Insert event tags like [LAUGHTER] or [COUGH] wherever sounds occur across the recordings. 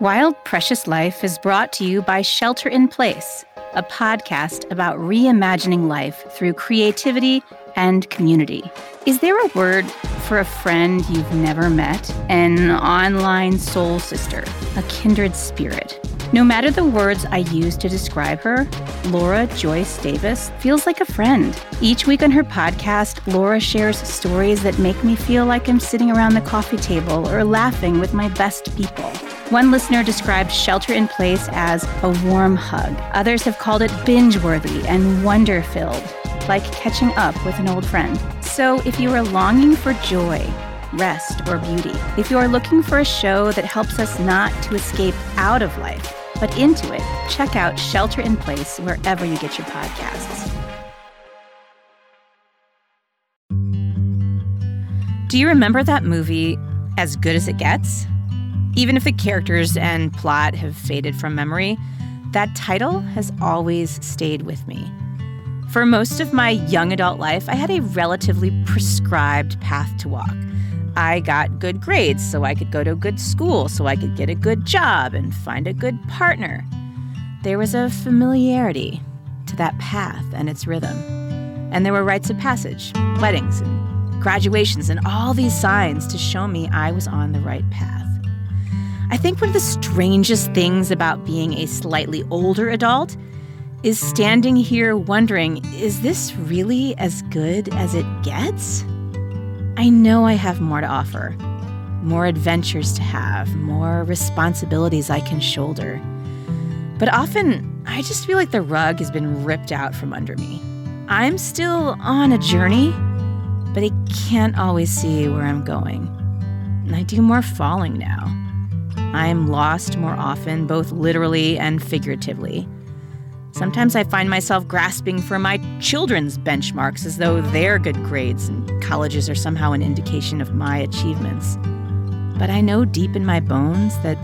Wild Precious Life is brought to you by Shelter in Place, a podcast about reimagining life through creativity and community. Is there a word for a friend you've never met? An online soul sister, a kindred spirit? No matter the words I use to describe her, Laura Joyce Davis feels like a friend. Each week on her podcast, Laura shares stories that make me feel like I'm sitting around the coffee table or laughing with my best people. One listener described Shelter in Place as a warm hug. Others have called it binge worthy and wonder filled like catching up with an old friend. So if you are longing for joy, rest, or beauty, if you are looking for a show that helps us not to escape out of life, but into it, check out Shelter in Place wherever you get your podcasts. Do you remember that movie, As Good as It Gets? Even if the characters and plot have faded from memory, that title has always stayed with me. For most of my young adult life, I had a relatively prescribed path to walk. I got good grades so I could go to a good school, so I could get a good job and find a good partner. There was a familiarity to that path and its rhythm. And there were rites of passage, weddings, and graduations, and all these signs to show me I was on the right path. I think one of the strangest things about being a slightly older adult is standing here wondering is this really as good as it gets? I know I have more to offer, more adventures to have, more responsibilities I can shoulder. But often, I just feel like the rug has been ripped out from under me. I'm still on a journey, but I can't always see where I'm going. And I do more falling now. I'm lost more often, both literally and figuratively. Sometimes I find myself grasping for my children's benchmarks as though their good grades and colleges are somehow an indication of my achievements. But I know deep in my bones that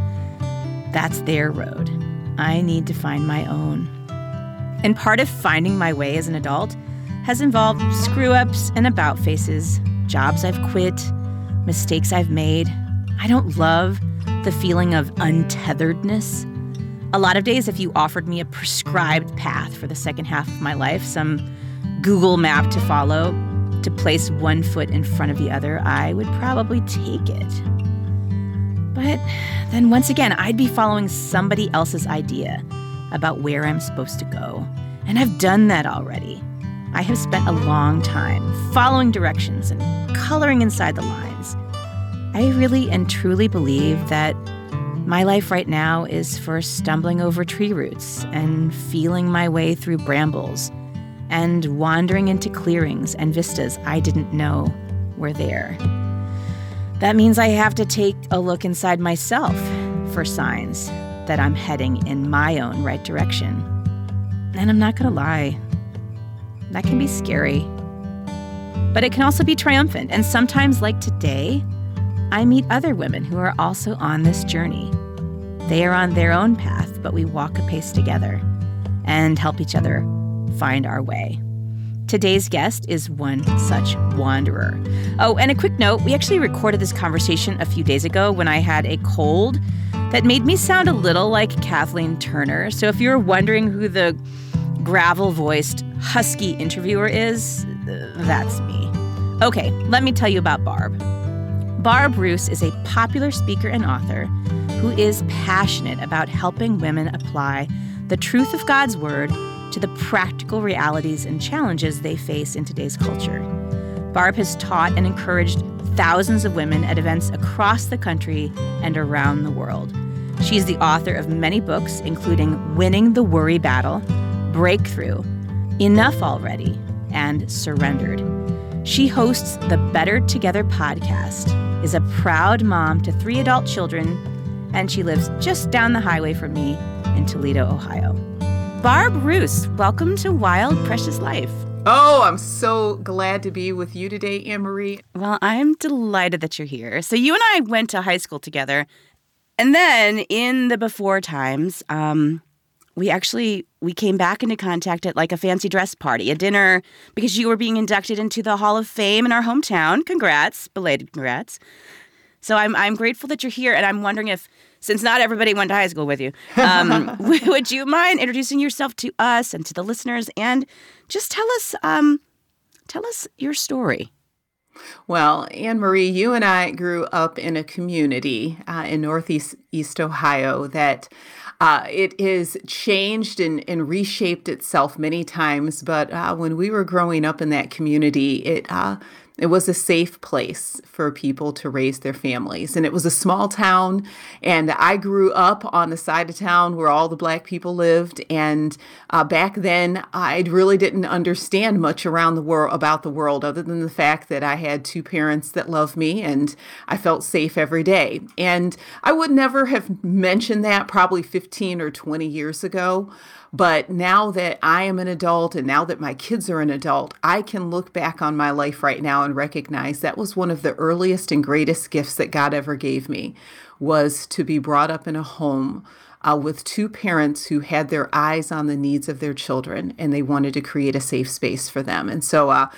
that's their road. I need to find my own. And part of finding my way as an adult has involved screw ups and about faces, jobs I've quit, mistakes I've made. I don't love the feeling of untetheredness a lot of days, if you offered me a prescribed path for the second half of my life, some Google map to follow, to place one foot in front of the other, I would probably take it. But then once again, I'd be following somebody else's idea about where I'm supposed to go. And I've done that already. I have spent a long time following directions and coloring inside the lines. I really and truly believe that my life right now is for stumbling over tree roots and feeling my way through brambles and wandering into clearings and vistas I didn't know were there. That means I have to take a look inside myself for signs that I'm heading in my own right direction. And I'm not going to lie, that can be scary. But it can also be triumphant. And sometimes, like today, I meet other women who are also on this journey. They are on their own path, but we walk a pace together and help each other find our way. Today's guest is one such wanderer. Oh, and a quick note we actually recorded this conversation a few days ago when I had a cold that made me sound a little like Kathleen Turner. So if you're wondering who the gravel voiced, husky interviewer is, that's me. Okay, let me tell you about Barb. Barb Roose is a popular speaker and author who is passionate about helping women apply the truth of God's Word to the practical realities and challenges they face in today's culture. Barb has taught and encouraged thousands of women at events across the country and around the world. She is the author of many books, including Winning the Worry Battle, Breakthrough, Enough Already, and Surrendered. She hosts the Better Together podcast is a proud mom to three adult children, and she lives just down the highway from me in Toledo, Ohio. Barb Roose, welcome to Wild Precious Life. Oh, I'm so glad to be with you today, Anne Marie. Well, I'm delighted that you're here. So, you and I went to high school together. And then in the before times, um, we actually we came back into contact at like a fancy dress party, a dinner because you were being inducted into the Hall of Fame in our hometown. Congrats, belated congrats. So I'm I'm grateful that you're here and I'm wondering if since not everybody went to high school with you, um, [LAUGHS] [LAUGHS] would you mind introducing yourself to us and to the listeners, and just tell us, um, tell us your story? Well, Anne Marie, you and I grew up in a community uh, in Northeast East Ohio that uh, it has changed and, and, reshaped itself many times. But uh, when we were growing up in that community, it uh, it was a safe place for people to raise their families. And it was a small town. And I grew up on the side of town where all the black people lived. And uh, back then, I really didn't understand much around the world about the world other than the fact that I had two parents that loved me and I felt safe every day. And I would never have mentioned that probably 15 or 20 years ago. But now that I am an adult and now that my kids are an adult, I can look back on my life right now and recognize that was one of the earliest and greatest gifts that God ever gave me was to be brought up in a home uh, with two parents who had their eyes on the needs of their children and they wanted to create a safe space for them. And so uh,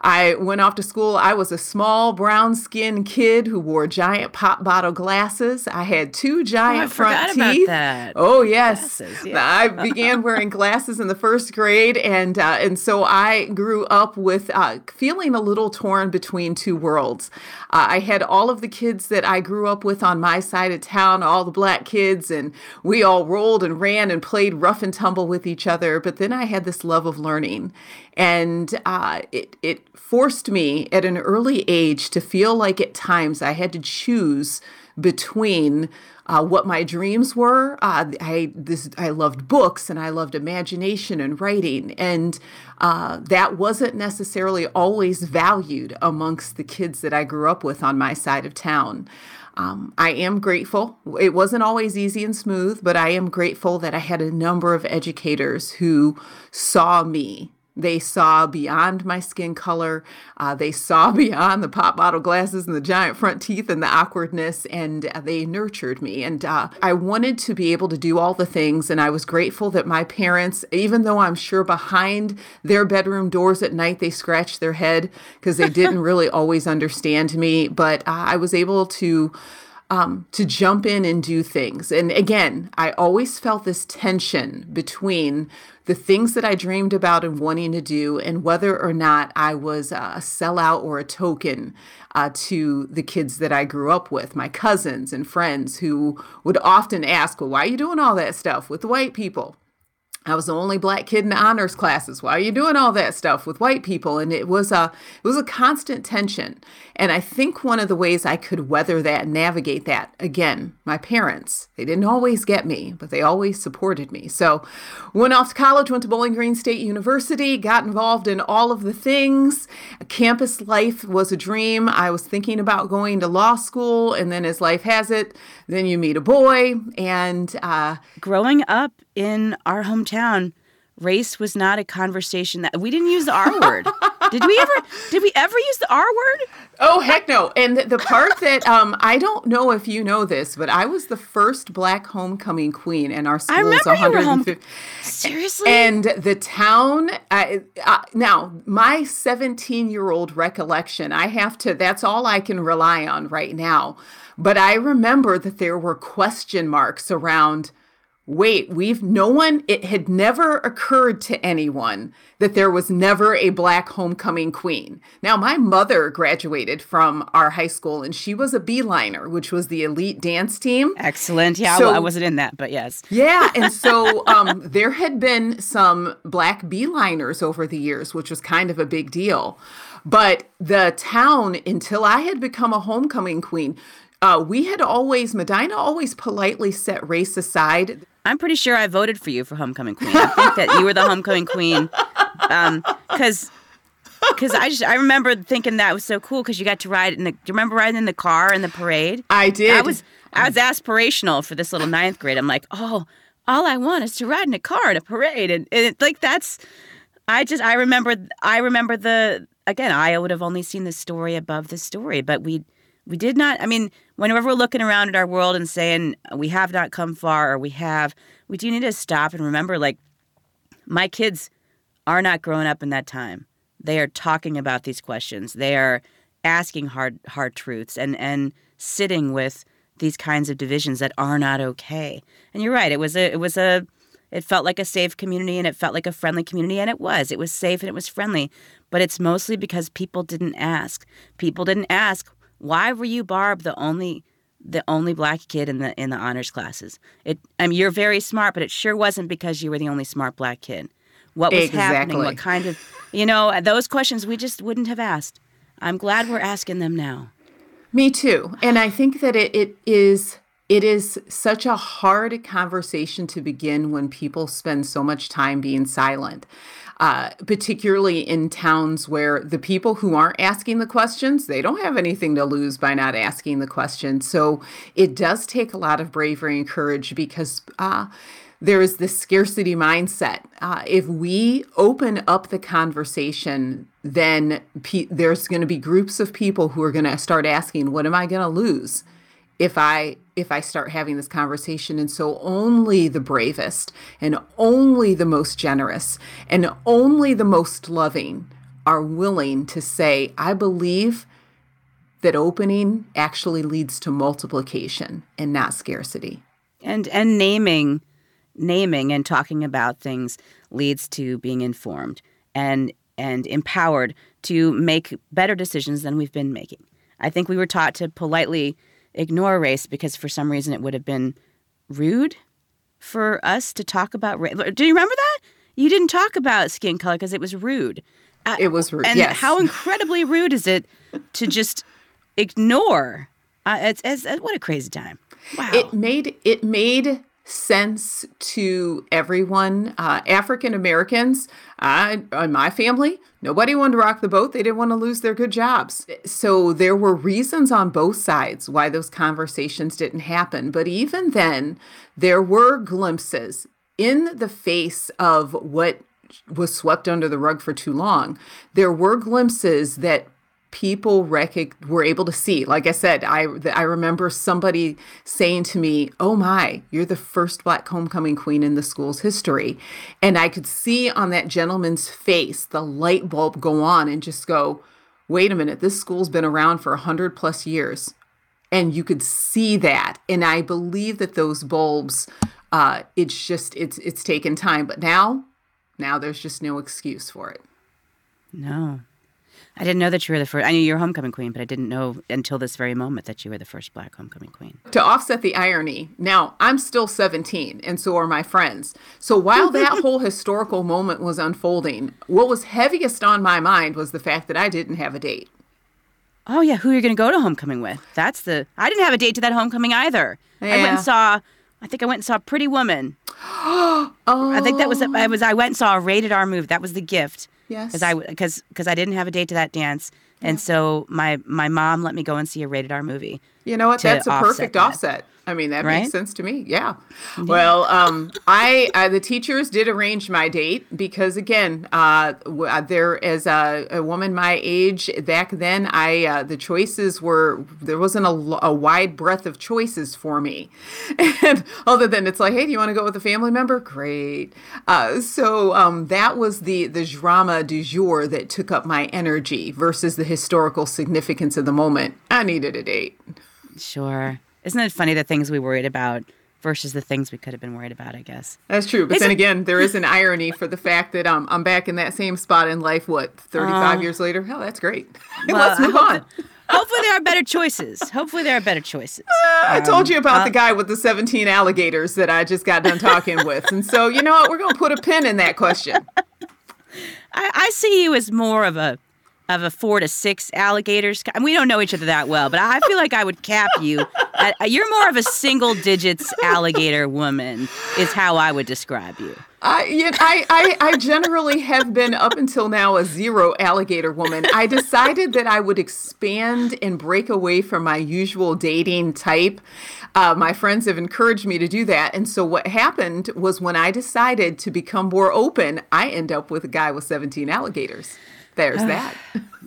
I went off to school. I was a small brown skinned kid who wore giant pop bottle glasses. I had two giant oh, front teeth. Oh yes, glasses, yeah. I [LAUGHS] began wearing glasses in the first grade, and uh, and so I grew up with uh, feeling a little torn between two worlds. Uh, I had all of the kids that I grew up with on my side of town, all the black kids, and we all rolled and ran and played rough and tumble with each other. But then I had this love of learning, and uh, it it forced me at an early age to feel like at times I had to choose between uh, what my dreams were. Uh, I this I loved books and I loved imagination and writing, and uh, that wasn't necessarily always valued amongst the kids that I grew up with on my side of town. Um, I am grateful. It wasn't always easy and smooth, but I am grateful that I had a number of educators who saw me they saw beyond my skin color. Uh, they saw [LAUGHS] beyond the pop bottle glasses and the giant front teeth and the awkwardness, and they nurtured me. And uh, I wanted to be able to do all the things. And I was grateful that my parents, even though I'm sure behind their bedroom doors at night, they scratched their head because they didn't [LAUGHS] really always understand me, but uh, I was able to um, to jump in and do things. And again, I always felt this tension between the things that I dreamed about and wanting to do, and whether or not I was a sellout or a token uh, to the kids that I grew up with, my cousins and friends who would often ask, Well, why are you doing all that stuff with the white people? I was the only black kid in the honors classes. Why are you doing all that stuff with white people? And it was a it was a constant tension. And I think one of the ways I could weather that navigate that, again, my parents, they didn't always get me, but they always supported me. So went off to college, went to Bowling Green State University, got involved in all of the things. Campus life was a dream. I was thinking about going to law school, and then as life has it, then you meet a boy. And uh, growing up in our hometown, race was not a conversation that we didn't use the R word. [LAUGHS] did we ever? Did we ever use the R word? Oh heck no! And the, the part that um, I don't know if you know this, but I was the first Black homecoming queen, and our school is 150. Home- Seriously. And the town. Now, my 17 year old recollection, I have to. That's all I can rely on right now. But I remember that there were question marks around wait, we've no one, it had never occurred to anyone that there was never a black homecoming queen. Now, my mother graduated from our high school and she was a beeliner, which was the elite dance team. Excellent. Yeah, so, well, I wasn't in that, but yes. Yeah. [LAUGHS] And so um, there had been some black beeliners over the years, which was kind of a big deal. But the town, until I had become a homecoming queen, uh, we had always, Medina always politely set race aside. I'm pretty sure I voted for you for homecoming queen. I think that you were the homecoming queen because. Um, because I just I remember thinking that was so cool because you got to ride in the. Do you remember riding in the car in the parade? I did. I was I was aspirational for this little ninth grade. I'm like, oh, all I want is to ride in a car in a parade, and, and it, like that's. I just I remember I remember the again I would have only seen the story above the story, but we we did not. I mean, whenever we're looking around at our world and saying we have not come far or we have, we do need to stop and remember like, my kids are not growing up in that time. They are talking about these questions. They are asking hard hard truths and and sitting with these kinds of divisions that are not okay. And you're right. It was a it was a it felt like a safe community and it felt like a friendly community and it was. It was safe and it was friendly. But it's mostly because people didn't ask. People didn't ask, why were you Barb the only the only black kid in the in the honors classes? It I mean you're very smart, but it sure wasn't because you were the only smart black kid. What was Exactly. happening? What kind of you know, uh, those questions we just wouldn't have asked. I'm glad we're asking them now. Me too. And I think that it, it is it is such a hard conversation to begin when people spend so much time being silent. Uh, particularly in towns where the people who aren't asking the questions, they don't have anything to lose by not asking the question. So it does take a lot of bravery and courage because uh, there is this scarcity mindset. Uh, if we open up the conversation, then pe- there's going to be groups of people who are going to start asking, "What am I going to lose if I if I start having this conversation?" And so only the bravest, and only the most generous, and only the most loving are willing to say, "I believe." That opening actually leads to multiplication and not scarcity. and and naming naming and talking about things leads to being informed and and empowered to make better decisions than we've been making i think we were taught to politely ignore race because for some reason it would have been rude for us to talk about race do you remember that you didn't talk about skin color because it was rude It was rude. and yes. how [LAUGHS] incredibly rude is it to just ignore uh, it's, it's, what a crazy time wow it made it made sense to everyone uh, african americans uh, in my family nobody wanted to rock the boat. They didn't want to lose their good jobs. So there were reasons on both sides why those conversations didn't happen. But even then there were glimpses in the face of what was swept under the rug for too long. There were glimpses that people recog- were able to see. Like I said, I I remember somebody saying to me, "Oh my, you're the first black homecoming queen in the school's history," and I could see on that gentleman's face the light bulb go on and just go, "Wait a minute, this school's been around for a hundred plus years." And you could see that, and I believe that those bulbs, uh, it's just it's it's taken time, but now, now there's just no excuse for it. No. I didn't know that you were the first. I knew you were homecoming queen, but I didn't know until this very moment that you were the first black homecoming queen. to offset the irony, now I'm still 17, and so are my friends. So while that [LAUGHS] whole historical moment was unfolding, what was heaviest on my mind was the fact that I didn't have a date. Oh yeah, who are you going to go to homecoming with? That's the. I didn't have a date to that homecoming either. I went and saw. I think I went and saw Pretty Woman. Oh, I think that was. I oh. was. I went and saw a rated R movie. That was the gift. Yes. Because I because because I didn't have a date to that dance, and so my my mom let me go and see a rated R movie. You know what? That's a offset perfect that. offset. I mean, that Right? makes sense to me. Yeah. Well, um, I uh, the teachers did arrange my date because again, uh, uh, there as a, a woman my age back then, I uh, the choices were there wasn't a, a wide breadth of choices for me, [LAUGHS] and other than it's like, hey, do you want to go with a family member? Great. Uh, so um, that was the the drama du jour that took up my energy versus the historical significance of the moment. I needed a date. Sure. Isn't it funny the things we worried about versus the things we could have been worried about? I guess. That's true. But then again, there is an [LAUGHS] irony for the fact that um, I'm back in that same spot in life, what, 35 uh. years later? Hell, that's great. [LAUGHS] Let's move on. Hopefully there are better choices. Hopefully there are better choices. Uh, I um, told you about the uh, guy with the 17 alligators that I just got done talking with. And so, you know what? We're going to put a pin in that question. [LAUGHS] I, I see you as more of a of a four to six alligators. We don't know each other that well, but I feel like I would cap you. At, you're more of a single digits alligator woman, is how I would describe you. I, you know, I, I, I generally have been up until now a zero alligator woman. I decided that I would expand and break away from my usual dating type. Uh, my friends have encouraged me to do that. And so what happened was when I decided to become more open, I end up with a guy with 17 alligators. There's that.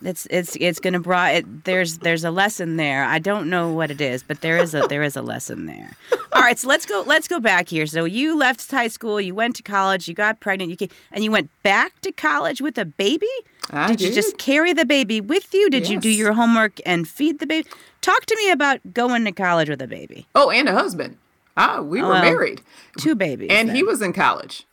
It's it's it's gonna bra. It, there's there's a lesson there. I don't know what it is, but there is a there is a lesson there. All right, so let's go let's go back here. So you left high school, you went to college, you got pregnant, you came, and you went back to college with a baby. I did, you just carry the baby with you? Did you do your homework and feed the baby? Talk to me about going to college with a baby. Oh, and a husband. Ah, we were well, married. Two babies. and he was in college.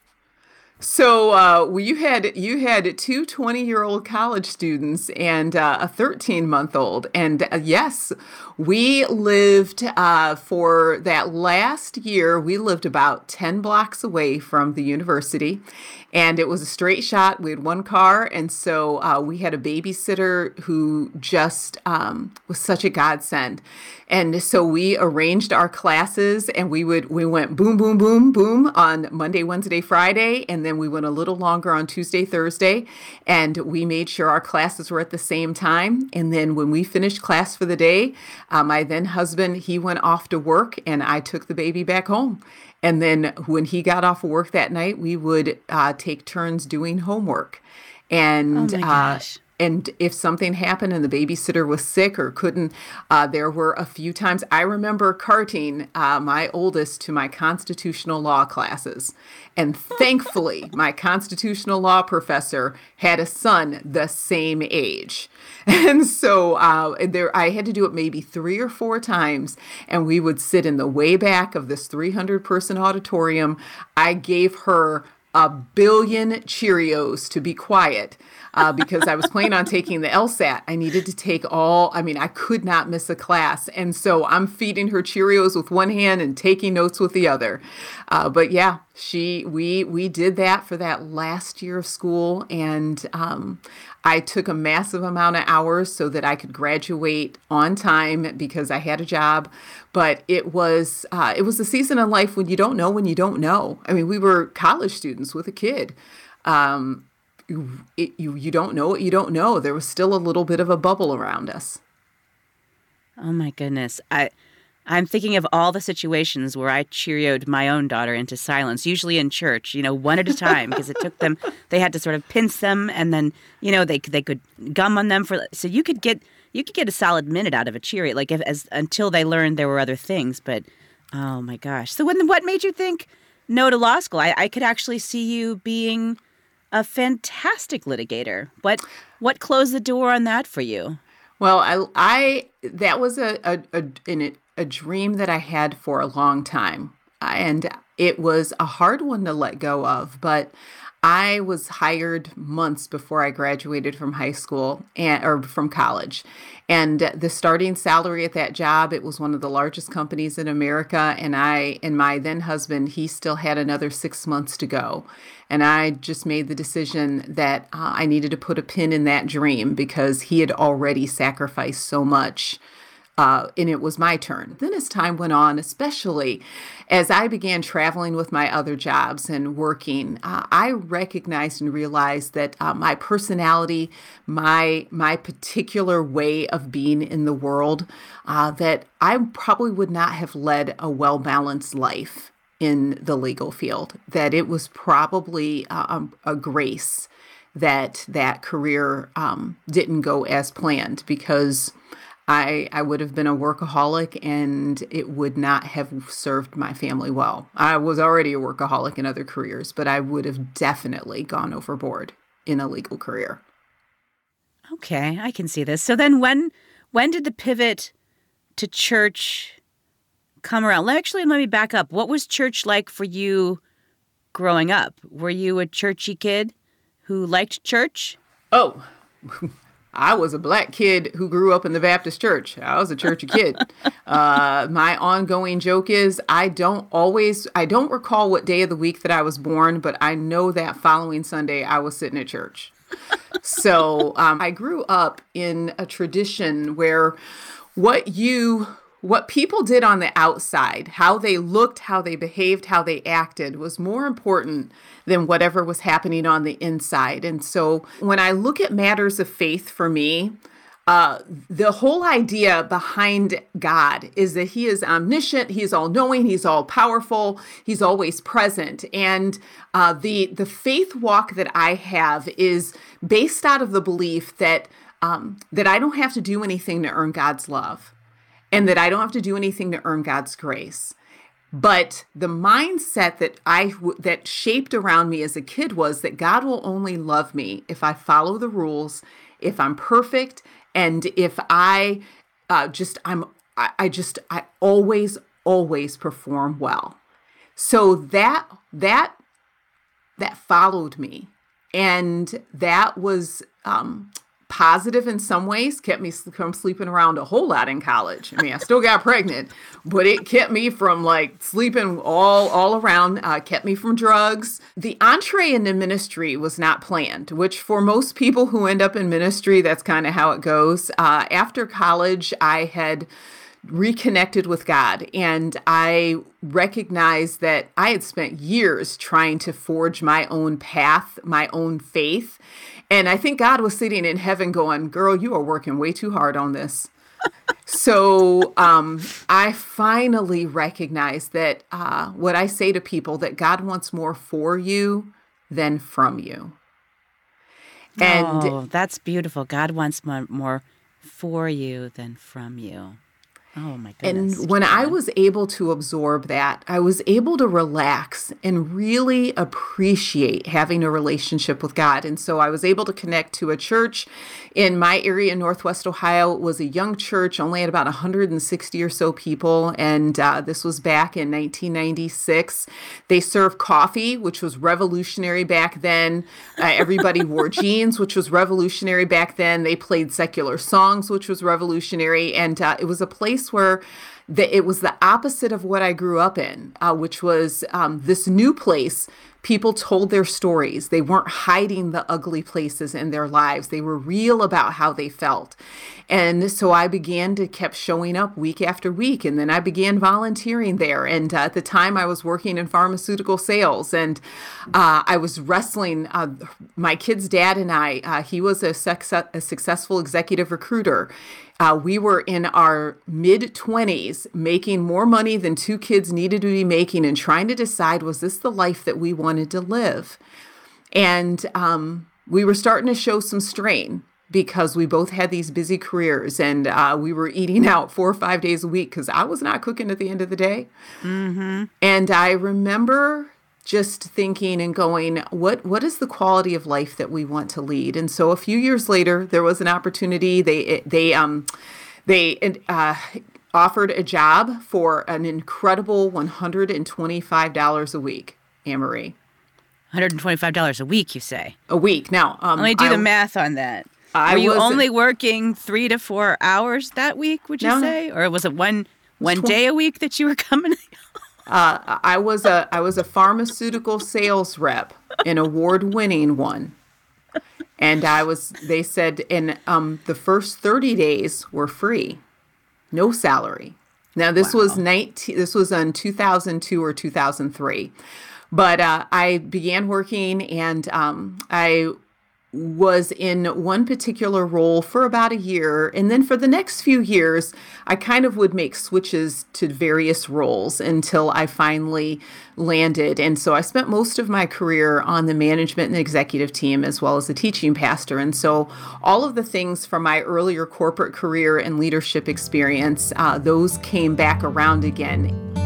So uh, you had you had two 20 year old college students and uh, a 13 month old, and uh, yes, we lived uh, for that last year. We lived about 10 blocks away from the university, and it was a straight shot. We had one car, and so uh, we had a babysitter who just um, was such a godsend. And so we arranged our classes, and we would we went boom, boom, boom, boom on Monday, Wednesday, Friday, and then we went a little longer on Tuesday, Thursday, and we made sure our classes were at the same time. And then when we finished class for the day, uh, my then husband he went off to work, and I took the baby back home. And then when he got off of work that night, we would uh, take turns doing homework. And Oh my uh, gosh. And if something happened and the babysitter was sick or couldn't, uh, there were a few times I remember carting uh, my oldest to my constitutional law classes. And thankfully, [LAUGHS] my constitutional law professor had a son the same age. [LAUGHS] And so uh, there, I had to do it maybe three or four times, and we would sit in the way back of this 300 person auditorium. I gave her a billion Cheerios to be quiet uh, because I was planning on taking the LSAT. I needed to take all, I mean, I could not miss a class. And so I'm feeding her Cheerios with one hand and taking notes with the other. Uh, but yeah, she, we, we did that for that last year of school. And um, I took a massive amount of hours so that I could graduate on time because I had a job. But it was uh, it was a season in life when you don't know when you don't know. I mean, we were college students with a kid. Um, you, it, you you don't know what you don't know. There was still a little bit of a bubble around us. Oh my goodness. I I'm thinking of all the situations where I Cheerioed my own daughter into silence, usually in church, you know, one at a time, because it took them they had to sort of pinch them and then, you know, they they could gum on them for so you could get you could get a solid minute out of a Cheerio, like if, as until they learned there were other things. But oh my gosh. So when what made you think no to law school? I, I could actually see you being a fantastic litigator. What what closed the door on that for you? Well, I, I that was a a, a, a dream that I had for a long time, and it was a hard one to let go of. But I was hired months before I graduated from high school and or from college, and the starting salary at that job it was one of the largest companies in America, and I and my then husband he still had another six months to go. And I just made the decision that uh, I needed to put a pin in that dream because he had already sacrificed so much. Uh, and it was my turn. Then, as time went on, especially as I began traveling with my other jobs and working, uh, I recognized and realized that uh, my personality, my my particular way of being in the world, uh, that I probably would not have led a well balanced life in the legal field. That it was probably uh, a, a grace that that career um, didn't go as planned because I I would have been a workaholic and it would not have served my family well. I was already a workaholic in other careers, but I would have definitely gone overboard in a legal career. Okay, I can see this. So then when when did the pivot to church come around? Actually, let me back up. What was church like for you growing up? Were you a churchy kid who liked church? Oh, [LAUGHS] I was a black kid who grew up in the Baptist church. I was a churchy kid. [LAUGHS] uh, my ongoing joke is I don't always, I don't recall what day of the week that I was born, but I know that following Sunday I was sitting at church. so um, I grew up in a tradition where what you what people did on the outside, how they looked, how they behaved, how they acted was more important than whatever was happening on the inside. And so when I look at matters of faith for me, uh, the whole idea behind God is that He is omniscient, He's all knowing, He's all powerful, He's always present. And uh, the the faith walk that I have is based out of the belief that um, that I don't have to do anything to earn God's love and that I don't have to do anything to earn God's grace. but the mindset that I that shaped around me as a kid was that God will only love me if I follow the rules, if I'm perfect, and if I uh, just I'm I, I just I always always perform well. So that that that followed me, and that was um, positive in some ways kept me from sleeping around a whole lot in college. I mean i still got pregnant but it kept me from like sleeping all all around uh, kept me from drugs. The entree into ministry was not planned which for most people who end up in ministry that's kind of how it goes. Uh, after college i had reconnected with God and I recognized that I had spent years trying to forge my own path, my own faith. And I think God was sitting in heaven going, Girl, you are working way too hard on this. so um, I finally recognized that uh, what I say to people that God wants more for you than from you. And oh, that's beautiful. God wants more, more for you than from you. Oh my goodness. And when I was able to absorb that, I was able to relax and really appreciate having a relationship with God. And so I was able to connect to a church in my area in Northwest Ohio. It was a young church, only had about 160 or so people. And uh, this was back in 1996. They served coffee, which was revolutionary back then. Uh, everybody wore [LAUGHS] jeans, which was revolutionary back then. They played secular songs, which was revolutionary. And uh, it was a place place where the, it was the opposite of what I grew up in, uh, which was um, this new place. People told their stories. They weren't hiding the ugly places in their lives. They were real about how they felt. And so I began to kept showing up week after week. And then I began volunteering there. And uh, at the time, I was working in pharmaceutical sales. And uh, I was wrestling. Uh, my kid's dad and I, uh, he was a, success, a successful executive recruiter uh, we were in our mid 20s making more money than two kids needed to be making and trying to decide was this the life that we wanted to live? And um, we were starting to show some strain because we both had these busy careers and uh, we were eating [LAUGHS] out four or five days a week because I was not cooking at the end of the day. Mm-hmm. And I remember just thinking and going what what is the quality of life that we want to lead? And so a few years later there was an opportunity. They they um they uh, offered a job for an incredible $125 a week Anne-Marie $125 a week you say? A week. Now um, let me do I, the math on that. I Were you only working three to four hours that week would you no, say? Or was it one one day a week that you were coming [LAUGHS] uh, I was a I was a pharmaceutical sales rep, an award winning one, and I was. They said, and um, the first thirty days were free, no salary. Now this wow. was nineteen. This was in two thousand two or two thousand three, but uh, I began working, and um, I was in one particular role for about a year. And then for the next few years, I kind of would make switches to various roles until I finally landed. And so I spent most of my career on the management and executive team as well as the teaching pastor. And so all of the things from my earlier corporate career and leadership experience, uh, those came back around again.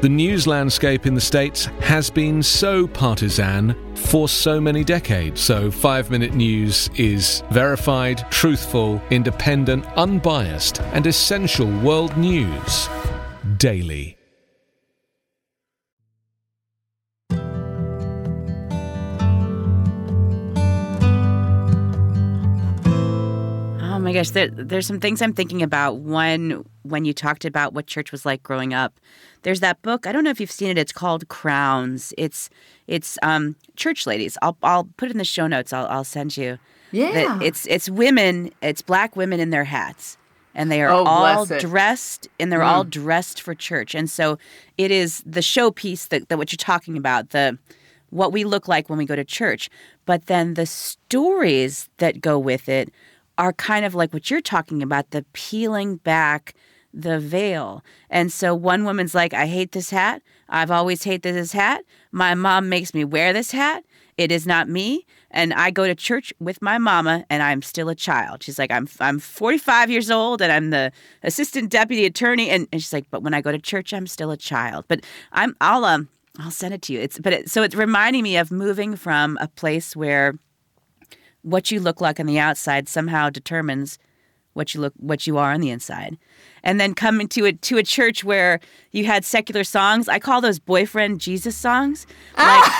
the news landscape in the States has been so partisan for so many decades. So, Five Minute News is verified, truthful, independent, unbiased, and essential world news daily. Oh my gosh, there, there's some things I'm thinking about. One, when you talked about what church was like growing up, there's that book. I don't know if you've seen it. It's called Crowns. It's it's um, church ladies. I'll I'll put it in the show notes. I'll I'll send you. Yeah. it's it's women. It's black women in their hats, and they are oh, all dressed, and they're mm. all dressed for church. And so it is the showpiece that that what you're talking about. The what we look like when we go to church. But then the stories that go with it are kind of like what you're talking about the peeling back the veil. And so one woman's like, I hate this hat. I've always hated this hat. My mom makes me wear this hat. It is not me. And I go to church with my mama and I'm still a child. She's like, I'm I'm 45 years old and I'm the assistant deputy attorney. And, and she's like, but when I go to church, I'm still a child. But I'm I'll um I'll send it to you. It's but it, so it's reminding me of moving from a place where what you look like on the outside somehow determines what you look what you are on the inside. And then coming to a to a church where you had secular songs. I call those boyfriend jesus songs. Like [LAUGHS]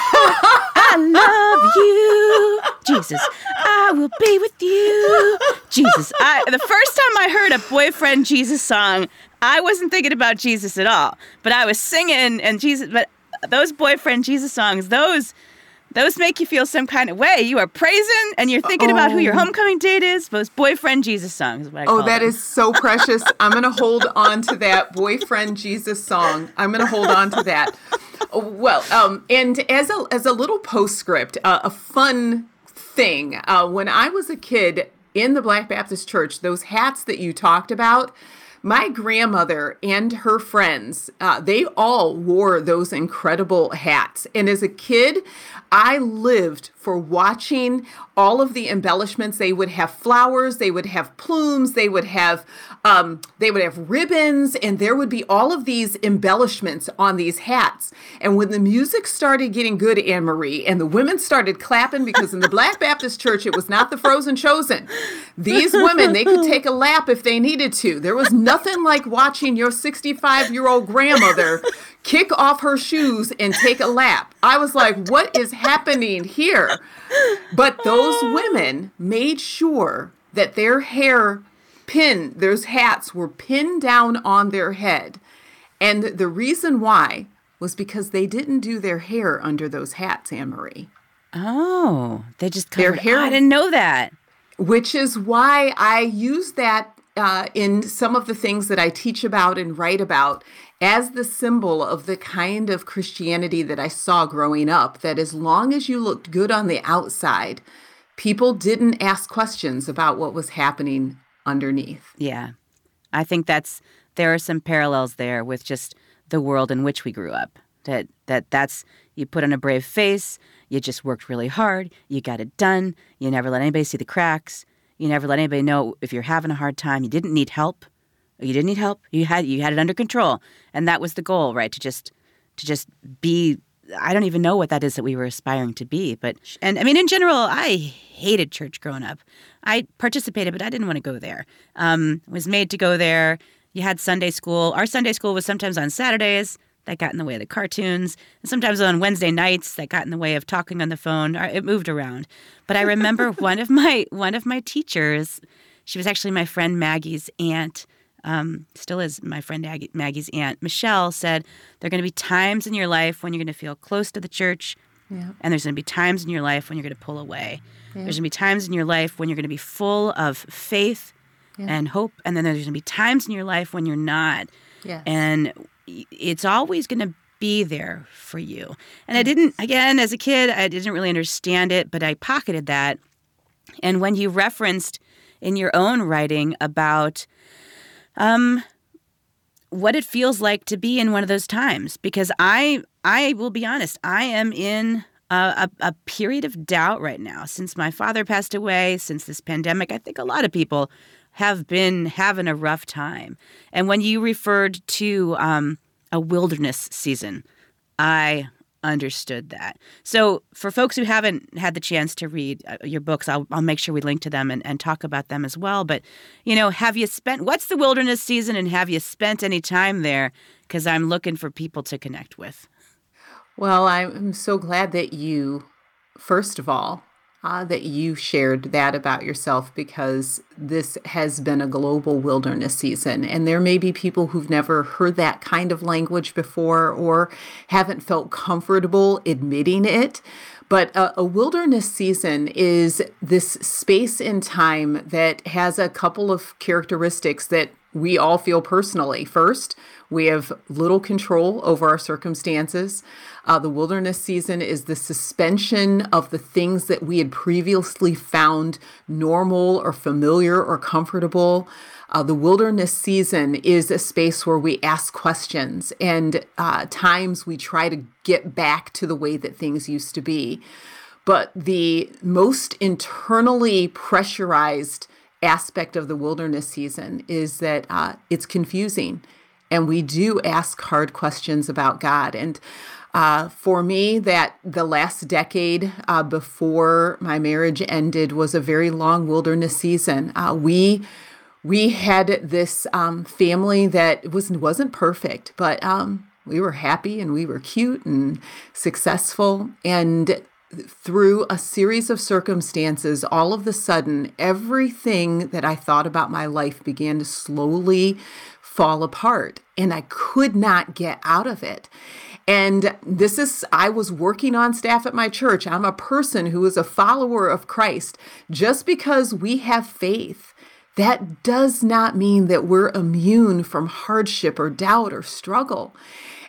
i love you jesus. I will be with you jesus. I, the first time i heard a boyfriend jesus song i wasn't thinking about jesus at all. But i was singing and jesus but those boyfriend jesus songs those those make you feel some kind of way. You are praising and you're thinking oh. about who your homecoming date is. Those boyfriend Jesus songs. oh, that them. is so precious. I'm going to hold on to that boyfriend Jesus song. I'm going to hold on to that. Well, um, and as a as a little postscript, uh, a fun thing. Uh, when I was a kid in the Black Baptist Church, those hats that you talked about my grandmother and her friends, uh, they all wore those incredible hats. And as a kid, I lived for watching all of the embellishments. They would have flowers, they would have plumes, they would have um, they would have ribbons, and there would be all of these embellishments on these hats. And when the music started getting good, Anne Marie, and the women started clapping because in the Black Baptist Church it was not the frozen chosen. These women they could take a lap if they needed to. There was nothing like watching your 65 year old grandmother [LAUGHS] kick off her shoes and take a lap. I was like, what is happening here? But those [LAUGHS] women made sure that their hair pin, those hats were pinned down on their head. And the reason why was because they didn't do their hair under those hats, Anne Marie. Oh, they just covered. Their hair. I didn't know that. Which is why I use that uh, in some of the things that I teach about and write about as the symbol of the kind of Christianity that I saw growing up, that as long as you looked good on the outside, people didn't ask questions about what was happening underneath. Yeah. I think that's there are some parallels there with just the world in which we grew up. That that that's you put on a brave face, you just worked really hard, you got it done, you never let anybody see the cracks, you never let anybody know if you're having a hard time, you didn't need help you didn't need help. You had you had it under control, and that was the goal, right? To just to just be. I don't even know what that is that we were aspiring to be, but and I mean, in general, I hated church growing up. I participated, but I didn't want to go there. Um, was made to go there. You had Sunday school. Our Sunday school was sometimes on Saturdays. That got in the way of the cartoons. And sometimes on Wednesday nights, that got in the way of talking on the phone. It moved around. But I remember [LAUGHS] one of my one of my teachers. She was actually my friend Maggie's aunt um, still is my friend Maggie's aunt, Michelle, said there are going to be times in your life when you're going to feel close to the church, yeah. and there's going to be times in your life when you're going to pull away. Yeah. There's going to be times in your life when you're going to be full of faith yeah. and hope, and then there's going to be times in your life when you're not. Yes. And it's always going to be there for you. And I didn't, again, as a kid, I didn't really understand it, but I pocketed that. And when you referenced in your own writing about um, what it feels like to be in one of those times because I I will be honest, I am in a, a, a, period of doubt right now since my father passed away, since this pandemic. I think a lot of people have been having a rough time. And when you referred to um, a wilderness season, I understood that. So, for folks who haven't had the chance to read uh, your books, I'll, I'll make sure we link to them and, and talk about them as well. But, you know, have you spent what's the wilderness season and have you spent any time there? Because I'm looking for people to connect with. Well, I'm so glad that you, first of all, uh, that you shared that about yourself because this has been a global wilderness season. And there may be people who've never heard that kind of language before or haven't felt comfortable admitting it. But a, a, wilderness season is this space in time that has a couple of characteristics that we all feel personally. First, we have little control over our circumstances. Uh, the wilderness season is the suspension of the things that we had previously found normal or familiar or comfortable. Uh, the wilderness season is a space where we ask questions and uh, times we try to get back to the way that things used to be. But the most internally pressurized aspect of the wilderness season is that uh, it's confusing and we do ask hard questions about God. And uh, for me, that the last decade uh, before my marriage ended was a very long wilderness season. Uh, we we had this um, family that was wasn't perfect, but um, we were happy and we were cute and successful. And through a series of circumstances, all of the sudden, everything that I thought about my life began to slowly fall apart, and I could not get out of it. And this is, I was working on staff at my church. I'm a person who is a follower of Christ. Just because we have faith, that does not mean that we're immune from hardship or doubt or struggle.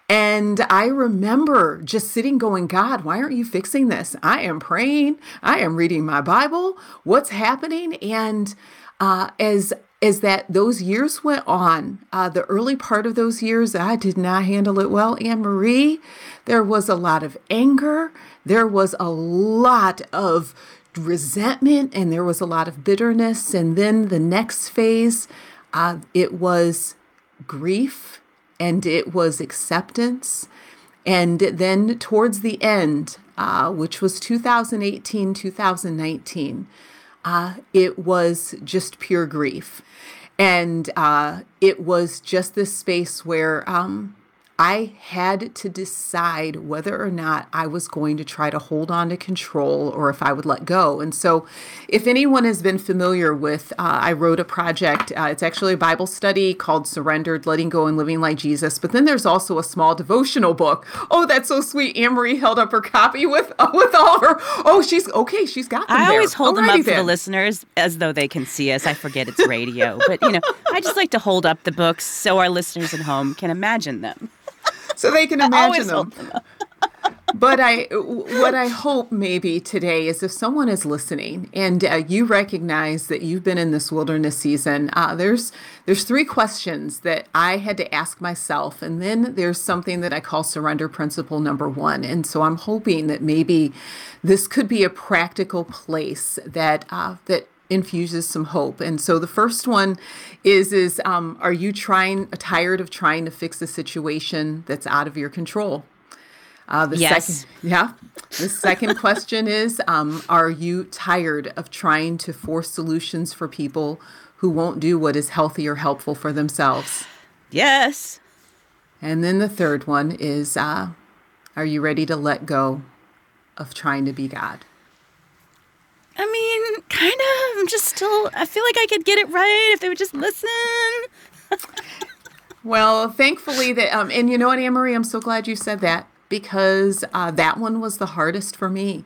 And I remember just sitting going, God, why aren't you fixing this? I am praying, I am reading my Bible. What's happening? And uh, as as that those years went on, uh, the early part of those years, I did not handle it well. Anne Marie, there was a lot of anger. There was a lot of resentment and there was a lot of bitterness. And then the next phase, uh, it was grief and it was acceptance. And then towards the end, uh, which was 2018, 2019, uh, it was just pure grief. And uh, it was just this space where um, I had to decide whether or not I was going to try to hold on to control or if I would let go. And so, if anyone has been familiar with, uh, I wrote a project. Uh, it's actually a Bible study called Surrendered, Letting Go and Living Like Jesus. But then there's also a small devotional book. Oh, that's so sweet. Anne held up her copy with uh, [LAUGHS] with all her. Oh, she's okay. She's got them. I there. always hold Alrighty them up for the listeners as though they can see us. I forget it's radio, but you know, I just like to hold up the books so our listeners at home can imagine them. So they can imagine them. them [LAUGHS] but I, what I hope maybe today is if someone is listening and uh, you recognize that you've been in this wilderness season, uh, there's there's three questions that I had to ask myself, and then there's something that I call surrender principle number one. And so I'm hoping that maybe this could be a practical place that uh, that infuses some hope. And so the first one is is um, are you trying tired of trying to fix a situation that's out of your control? Uh, the Yes. second, yeah. The second [LAUGHS] question is, um, are you tired of trying to force solutions for people who won't do what is healthy or helpful for themselves? Yes. And then the third one is, uh, are you ready to let go of trying to be God? I mean, kind of. I'm just still, I feel like I could get it right if they would just listen. [LAUGHS] Well, thankfully that, um, and you know what, Anne Marie, I'm so glad you said that because uh, that one was the hardest for me.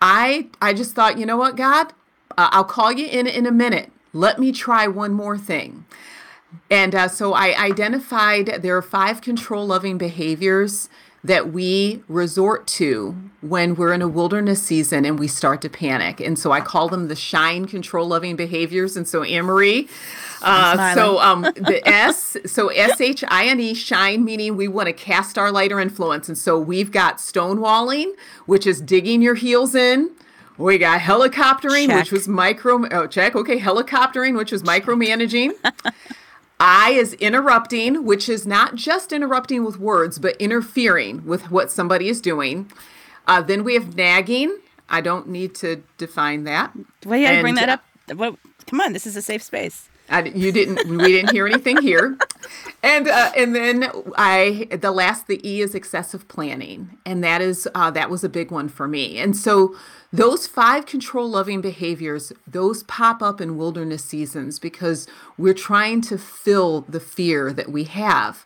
I I just thought, you know what, God, uh, I'll call you in in a minute. Let me try one more thing. And uh, so I identified there are five control loving behaviors that we resort to when we're in a wilderness season and we start to panic. And so I call them the shine control loving behaviors. And so Marie, uh, so um, the S, so S H I N E, shine, meaning we want to cast our light or influence. And so we've got stonewalling, which is digging your heels in. We got helicoptering, Check. which was micro. Oh, check. Okay, helicoptering, which was micromanaging. [LAUGHS] I is interrupting, which is not just interrupting with words, but interfering with what somebody is doing. Uh, then we have nagging. I don't need to define that. Well, yeah, bring that up. What, come on, this is a safe space. I, you didn't. We didn't hear anything here, and uh, and then I the last the E is excessive planning, and that is uh, that was a big one for me. And so those five control loving behaviors those pop up in wilderness seasons because we're trying to fill the fear that we have.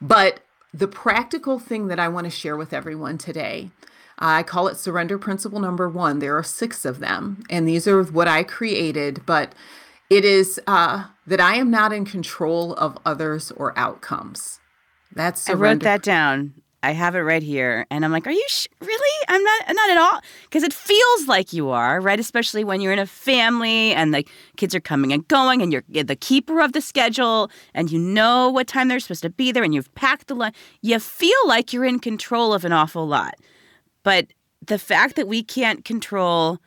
But the practical thing that I want to share with everyone today I call it surrender principle number one. There are six of them, and these are what I created. But It is uh, that I am not in control of others or outcomes. That's surrender. I wrote that down. I have it right here, and I'm like, "Are you sh- really? I'm not, not at all." Because it feels like you are, right? Especially when you're in a family and the kids are coming and going, and you're the keeper of the schedule, and you know what time they're supposed to be there, and you've packed the lunch. You feel like you're in control of an awful lot, but the fact that we can't control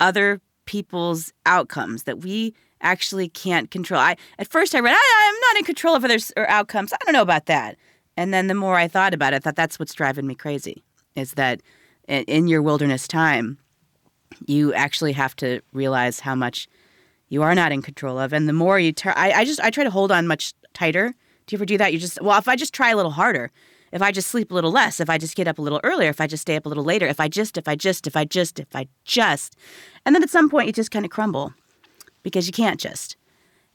other people's outcomes, that we actually can't control. I at first I read, I, I'm not in control of others or outcomes. I don't know about that. And then the more I thought about it, I thought that's what's driving me crazy is that in your wilderness time, you actually have to realize how much you are not in control of. And the more you, try, I, I just, I try to hold on much tighter. Do you ever do that? You just, well, if I just try a little harder, if I just sleep a little less, if I just get up a little earlier, if I just stay up a little later, if I just, if I just, if I just, if I just, and then at some point you just kind of crumble because you can't just.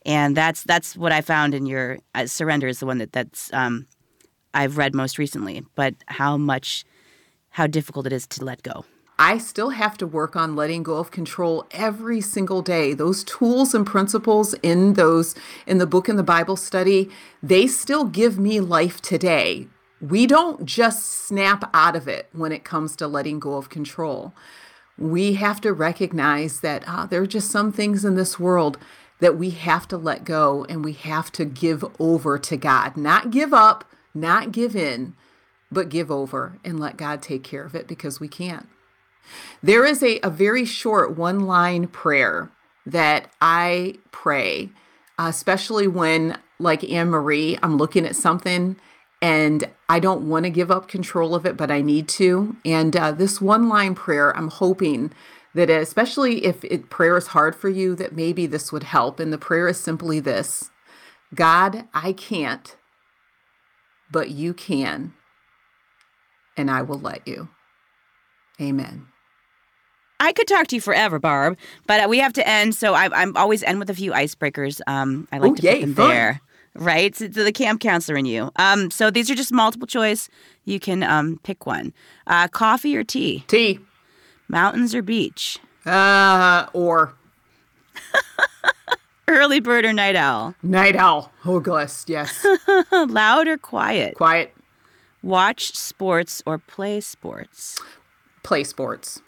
And that's that's what I found in your uh, surrender is the one that that's um, I've read most recently, but how much, how difficult it is to let go. I still have to work on letting go of control every single day. Those tools and principles in those in the book in the Bible study, they still give me life today. We don't just snap out of it when it comes to letting go of control. We have to recognize that ah, there are just some things in this world that we have to let go and we have to give over to God. Not give up, not give in, but give over and let God take care of it because we can't. There is a, a very short one line prayer that I pray, especially when, like Anne Marie, I'm looking at something and I don't want to give up control of it, but I need to. And uh, this one line prayer, I'm hoping that, especially if it, prayer is hard for you, that maybe this would help. And the prayer is simply this God, I can't, but you can, and I will let you. Amen. I could talk to you forever, Barb, but uh, we have to end. So I, am always end with a few icebreakers. Um, I like Ooh, to yay, put them fun. there, right? To the camp counselor in you. Um, so these are just multiple choice. You can um, pick one. Uh, coffee or tea? Tea. Mountains or beach? Uh, or. [LAUGHS] Early bird or night owl? Night owl. Oh, gosh, yes. [LAUGHS] Loud or quiet? Quiet. Watch sports or play sports? Play sports.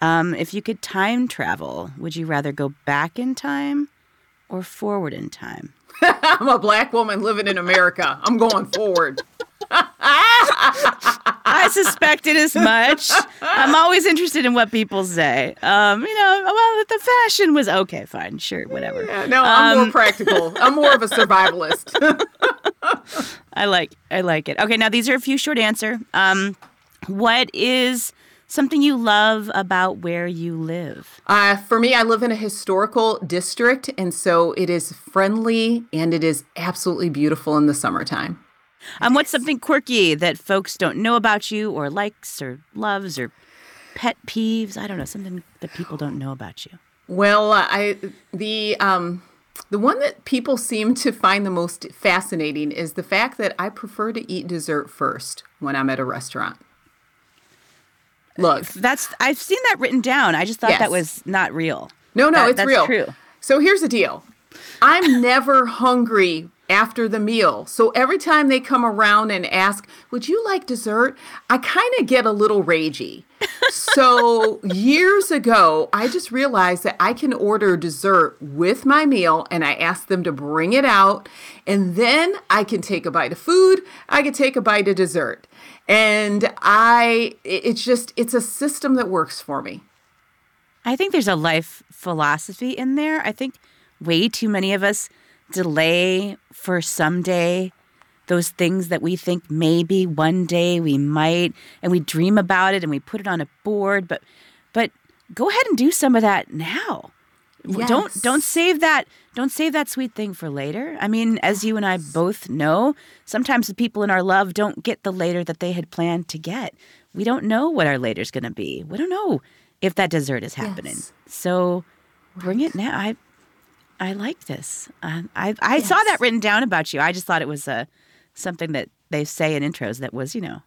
Um, if you could time travel, would you rather go back in time or forward in time? [LAUGHS] I'm a black woman living in America. I'm going forward. [LAUGHS] I suspected as much. I'm always interested in what people say. Um, you know, well, the fashion was okay, fine, sure, whatever. Yeah, no, I'm um, more practical. I'm more of a survivalist. [LAUGHS] I like, I like it. Okay, now these are a few short answer. Um, what is something you love about where you live? Uh, for me, I live in a historical district, and so it is friendly and it is absolutely beautiful in the summertime. Um, what's something quirky that folks don't know about you, or likes, or loves, or pet peeves? I don't know something that people don't know about you. Well, uh, I the um, the one that people seem to find the most fascinating is the fact that I prefer to eat dessert first when I'm at a restaurant. Look, that's I've seen that written down. I just thought yes. that was not real. No, no, that, it's that's real. True. So here's the deal. I'm [LAUGHS] never hungry after the meal. So every time they come around and ask, Would you like dessert? I kind of get a little ragey. [LAUGHS] so years ago, I just realized that I can order dessert with my meal and I ask them to bring it out. And then I can take a bite of food, I can take a bite of dessert. And I, it's just, it's a system that works for me. I think there's a life philosophy in there. I think way too many of us delay for someday those things that we think maybe one day we might and we dream about it and we put it on a board but but go ahead and do some of that now yes. don't don't save that don't save that sweet thing for later i mean as you and i both know sometimes the people in our love don't get the later that they had planned to get we don't know what our later's going to be we don't know if that dessert is happening yes. so bring it now i I like this. Uh, I I yes. saw that written down about you. I just thought it was uh, something that they say in intros that was, you know,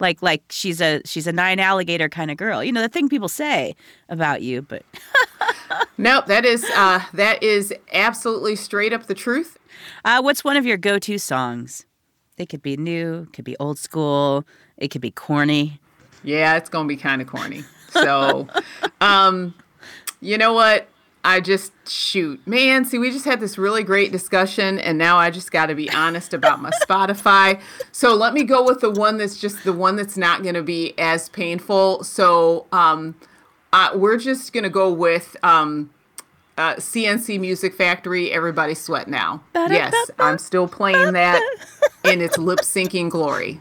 like like she's a she's a nine alligator kind of girl. You know, the thing people say about you, but [LAUGHS] nope, that is uh, that is absolutely straight up the truth. Uh, what's one of your go-to songs? They could be new, could be old school, it could be corny. Yeah, it's gonna be kind of corny. So, [LAUGHS] um, you know what? I just shoot, man. See, we just had this really great discussion, and now I just got to be honest about my Spotify. So let me go with the one that's just the one that's not going to be as painful. So um, uh, we're just going to go with um, uh, C+C Music Factory. Everybody sweat now. Yes, I'm still playing that in its lip syncing glory.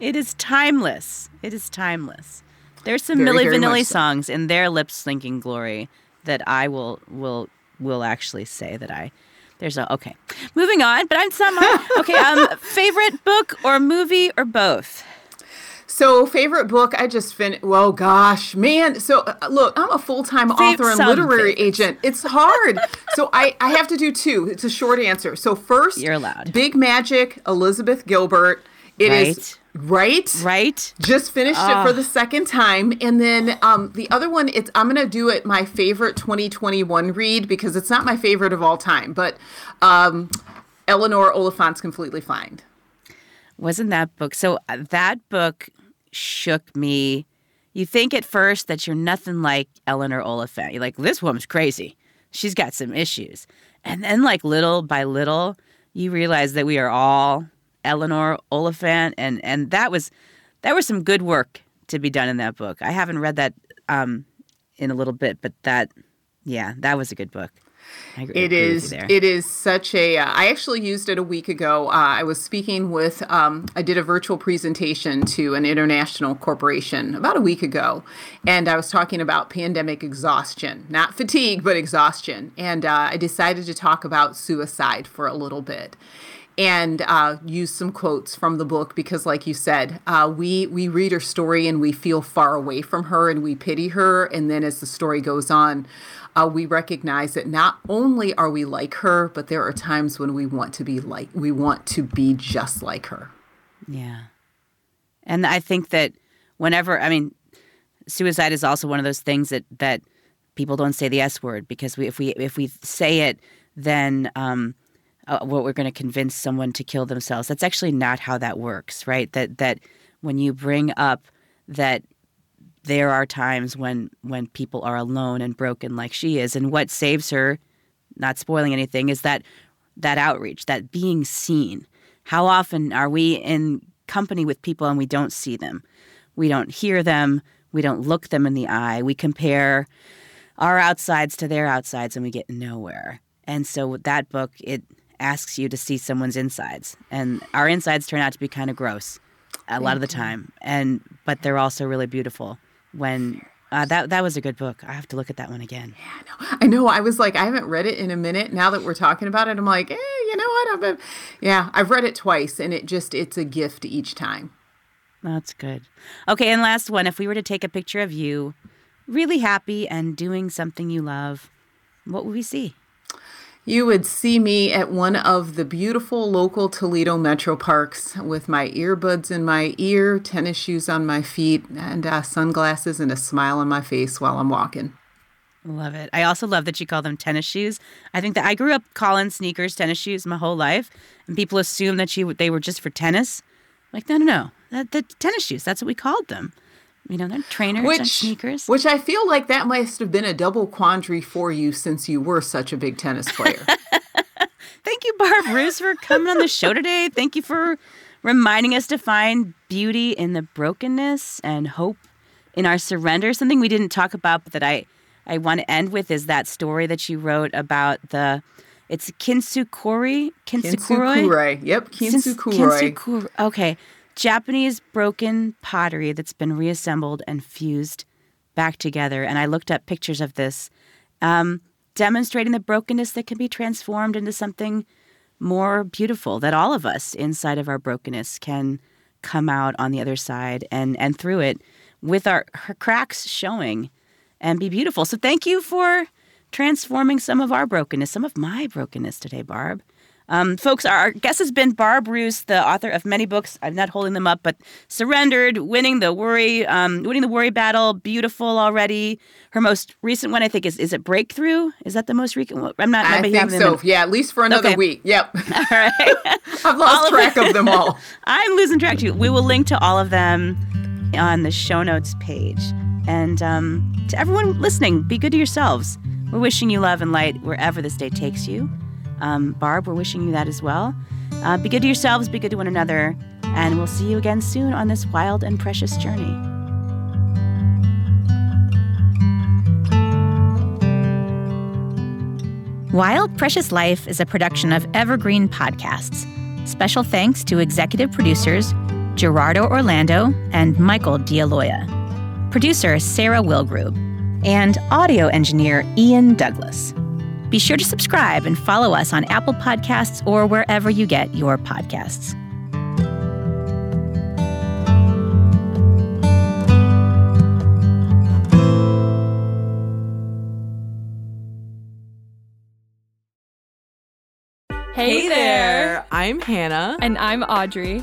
It is timeless. It is timeless. There's some very, Milli Vanilli so. songs in their lip syncing glory that I will will will actually say that I there's a okay. Moving on, but I'm some [LAUGHS] okay. Um, favorite book or movie or both. So, favorite book, I just finished. Well, gosh, man. So, uh, look, I'm a full time author and literary favorites. agent. It's hard. so, I, I have to do two. It's a short answer. So, first, you're allowed. Big Magic, Elizabeth Gilbert. It right. is right. Right. Just finished it for the second time, and then um, the other one. It's I'm gonna do it my favorite 2021 read because it's not my favorite of all time, but um, Eleanor Oliphant's Completely Fine. Wasn't that book so? Uh, that book shook me. You think at first that you're nothing like Eleanor Oliphant. You're like, this woman's crazy. She's got some issues. And then, like, little by little, you realize that we are all Eleanor Oliphant, and and that was that was some good work to be done in that book. I haven't read that um, in a little bit, but that yeah, that was a good book. It is. It is such a. Uh, I actually used it a week ago. Uh, I was speaking with. Um, I did a virtual presentation to an international corporation about a week ago, and I was talking about pandemic exhaustion, not fatigue, but exhaustion. And uh, I decided to talk about suicide for a little bit and uh, use some quotes from the book because, like you said, uh, we we read her story and we feel far away from her and we pity her, and then as the story goes on, uh, we recognize that not only are we like her, but there are times when we want to be like we want to be just like her. Yeah, and I think that whenever I mean, suicide is also one of those things that that people don't say the S word because we if we if we say it, then um, uh, what we're going to convince someone to kill themselves. That's actually not how that works, right? That that when you bring up that there are times when when people are alone and broken like she is. And what saves her not spoiling anything is that that outreach that being seen. How often are we in company with people and we don't see them? We don't hear them. We don't look them in the eye. We compare our outsides to their outsides and we get nowhere. And so that book it asks you to see someone's insides, and our insides turn out to be kind of gross a lot of the time, and but they're also really beautiful when uh, that that was a good book. I have to look at that one again. Yeah, no, I know. I was like, I haven't read it in a minute. Now that we're talking about it, I'm like, eh, you know what? I've, been, yeah, I've read it twice, and it just it's a gift each time. That's good. Okay, and last one. If we were to take a picture of you, really happy and doing something you love, what would we see? You would see me at one of the beautiful local Toledo metro parks with my earbuds in my ear, tennis shoes on my feet, and uh, sunglasses and a smile on my face while I'm walking. Love it. I also love that you call them tennis shoes. I think that I grew up calling sneakers tennis shoes my whole life, and people assume that you they were just for tennis. Like, no, no, no. The, the tennis shoes. That's what we called them. You know, they're trainers which, and sneakers. Which I feel like that must have been a double quandary for you since you were such a big tennis player. [LAUGHS] Thank you, Barb Roose, for coming on the show today. Thank you for reminding us to find beauty in the brokenness and hope in our surrender. Something we didn't talk about, but that I, I want to end with is that story that you wrote about the it's Kintsukuroi. Kintsukuroi. Yep, Kintsukuroi. Kintsukuroi. Okay. Japanese broken pottery that's been reassembled and fused back together. And I looked up pictures of this, um, demonstrating the brokenness that can be transformed into something more beautiful, that all of us inside of our brokenness can come out on the other side and, and through it with our cracks showing and be beautiful. So thank you for transforming some of our brokenness, some of my brokenness today, Barb. Um, folks, our guest has been Barb Roose, the author of many books. I'm not holding them up, but Surrendered, Winning the Worry, um, Winning the Worry Battle, Beautiful already. Her most recent one, I think, is is it Breakthrough? Is that the most recent one? I'm not. I think so. Yeah, at least for another Okay. week. Yep. [LAUGHS] [LAUGHS] All right. I've lost track of them all. [LAUGHS] I'm losing track too. We will link to all of them on the show notes page. And um, to everyone listening, be good to yourselves. We're wishing you love and light wherever this day takes you. Um, Barb, we're wishing you that as well. Uh, be good to yourselves, be good to one another, and we'll see you again soon on this wild and precious journey. Wild Precious Life is a production of Evergreen Podcasts. Special thanks to executive producers Gerardo Orlando and Michael DeAloia, producer Sarah Wilgrube, and audio engineer Ian Douglas. Be sure to subscribe and follow us on Apple Podcasts or wherever you get your podcasts. Hey, there. I'm Hannah. And I'm Audrey,